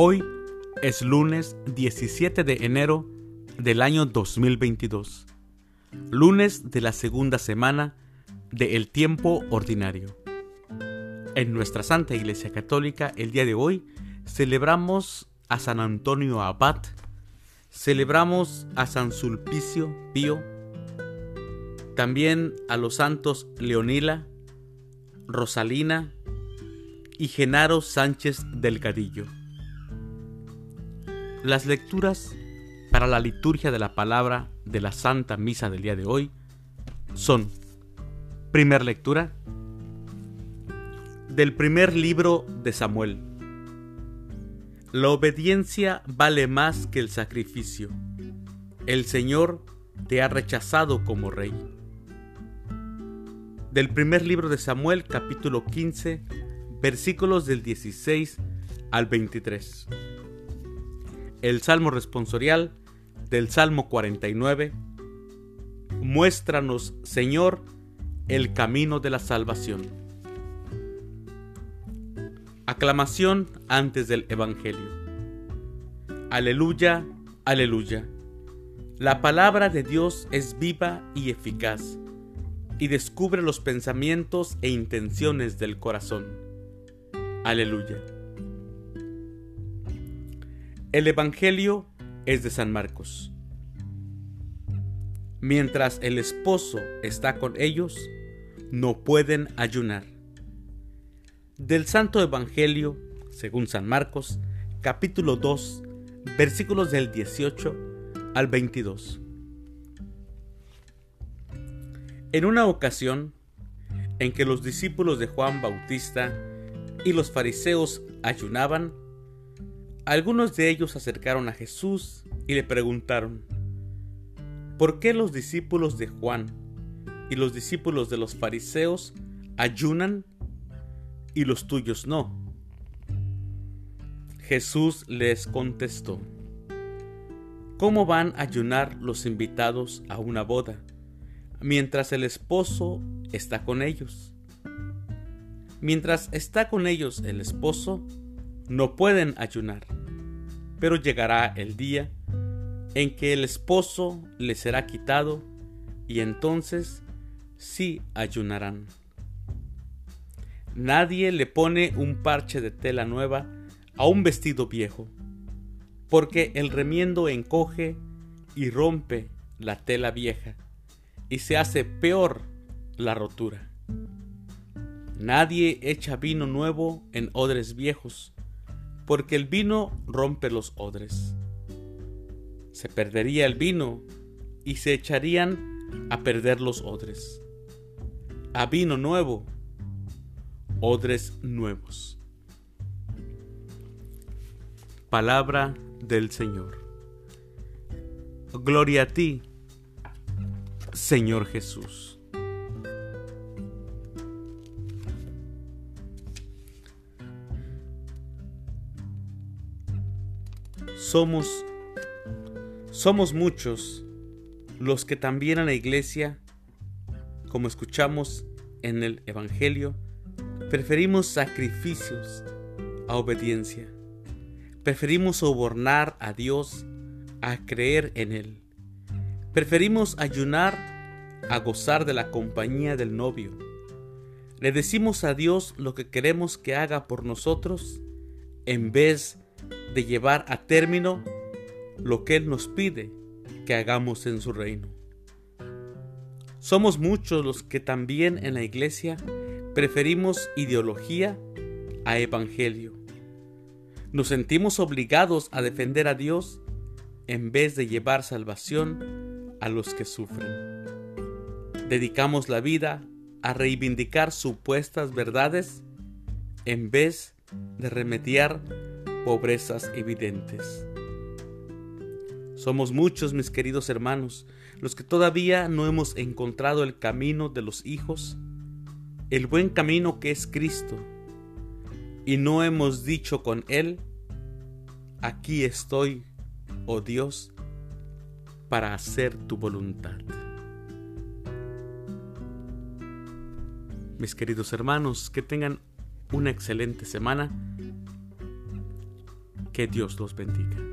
Hoy es lunes 17 de enero del año 2022, lunes de la segunda semana de El Tiempo Ordinario. En nuestra Santa Iglesia Católica el día de hoy celebramos a San Antonio Abad, celebramos a San Sulpicio Pío, también a los santos Leonila, Rosalina y Genaro Sánchez Delgadillo. Las lecturas para la liturgia de la palabra de la Santa Misa del día de hoy son, primer lectura, del primer libro de Samuel. La obediencia vale más que el sacrificio. El Señor te ha rechazado como rey. Del primer libro de Samuel, capítulo 15, versículos del 16 al 23. El Salmo responsorial del Salmo 49. Muéstranos, Señor, el camino de la salvación. Aclamación antes del Evangelio. Aleluya, aleluya. La palabra de Dios es viva y eficaz y descubre los pensamientos e intenciones del corazón. Aleluya. El Evangelio es de San Marcos. Mientras el esposo está con ellos, no pueden ayunar. Del Santo Evangelio, según San Marcos, capítulo 2, versículos del 18 al 22. En una ocasión en que los discípulos de Juan Bautista y los fariseos ayunaban, algunos de ellos acercaron a Jesús y le preguntaron, ¿por qué los discípulos de Juan y los discípulos de los fariseos ayunan y los tuyos no? Jesús les contestó, ¿cómo van a ayunar los invitados a una boda mientras el esposo está con ellos? Mientras está con ellos el esposo, no pueden ayunar, pero llegará el día en que el esposo les será quitado y entonces sí ayunarán. Nadie le pone un parche de tela nueva a un vestido viejo, porque el remiendo encoge y rompe la tela vieja y se hace peor la rotura. Nadie echa vino nuevo en odres viejos, porque el vino rompe los odres. Se perdería el vino y se echarían a perder los odres. A vino nuevo, odres nuevos. Palabra del Señor. Gloria a ti, Señor Jesús. Somos somos muchos los que también en la iglesia, como escuchamos en el Evangelio, preferimos sacrificios a obediencia. Preferimos sobornar a Dios a creer en Él. Preferimos ayunar a gozar de la compañía del novio. Le decimos a Dios lo que queremos que haga por nosotros en vez de llevar a término lo que Él nos pide que hagamos en su reino. Somos muchos los que también en la iglesia preferimos ideología a evangelio. Nos sentimos obligados a defender a Dios en vez de llevar salvación a los que sufren. Dedicamos la vida a reivindicar supuestas verdades en vez de remediar pobrezas evidentes. Somos muchos, mis queridos hermanos, los que todavía no hemos encontrado el camino de los hijos, el buen camino que es Cristo, y no hemos dicho con Él, aquí estoy, oh Dios, para hacer tu voluntad. Mis queridos hermanos, que tengan una excelente semana Que Dios los bendiga.